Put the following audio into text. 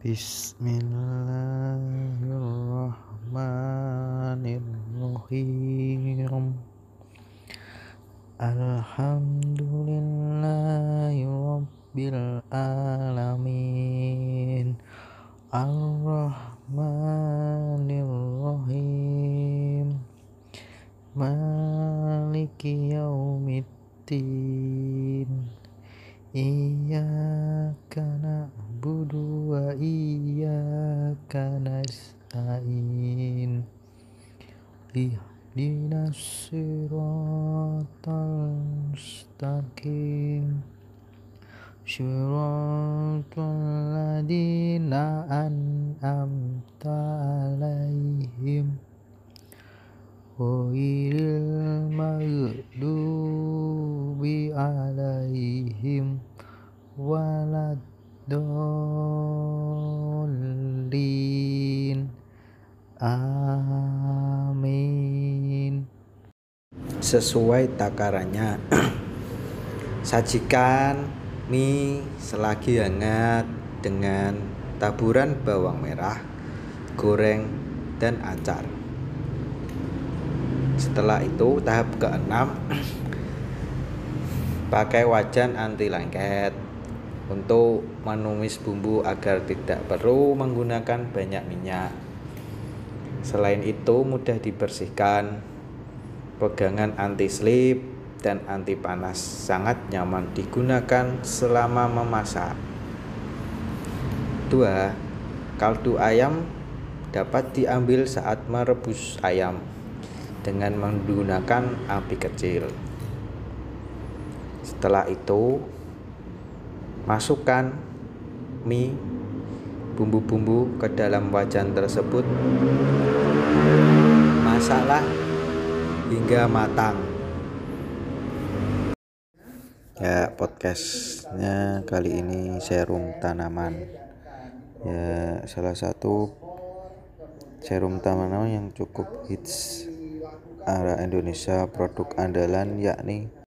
Bismillahirrahmanirrahim. Alhamdulillahi Rabbil Alamin Ar-Rahmanirrahim. Maliki Yaumiddin. Iyyaka na'budu wa iyyaka nasta'in. Ihdinas siratal mustaqim. Siratal ladzina an'amta 'alaihim. Ghairil maghdubi 'alaihim waladdallin amin. Sesuai takarannya. Sajikan mie selagi hangat dengan taburan bawang merah goreng dan acar. Setelah itu tahap keenam. Pakai wajan anti lengket untuk menumis bumbu agar tidak perlu menggunakan banyak minyak selain itu mudah dibersihkan pegangan anti slip dan anti panas sangat nyaman digunakan selama memasak 2. Kaldu ayam dapat diambil saat merebus ayam dengan menggunakan api kecil. Setelah itu, masukkan mie bumbu-bumbu ke dalam wajan tersebut. Masaklah hingga matang. Ya, podcastnya kali ini serum tanaman. Ya, salah satu serum tanaman yang cukup hits arah Indonesia produk andalan yakni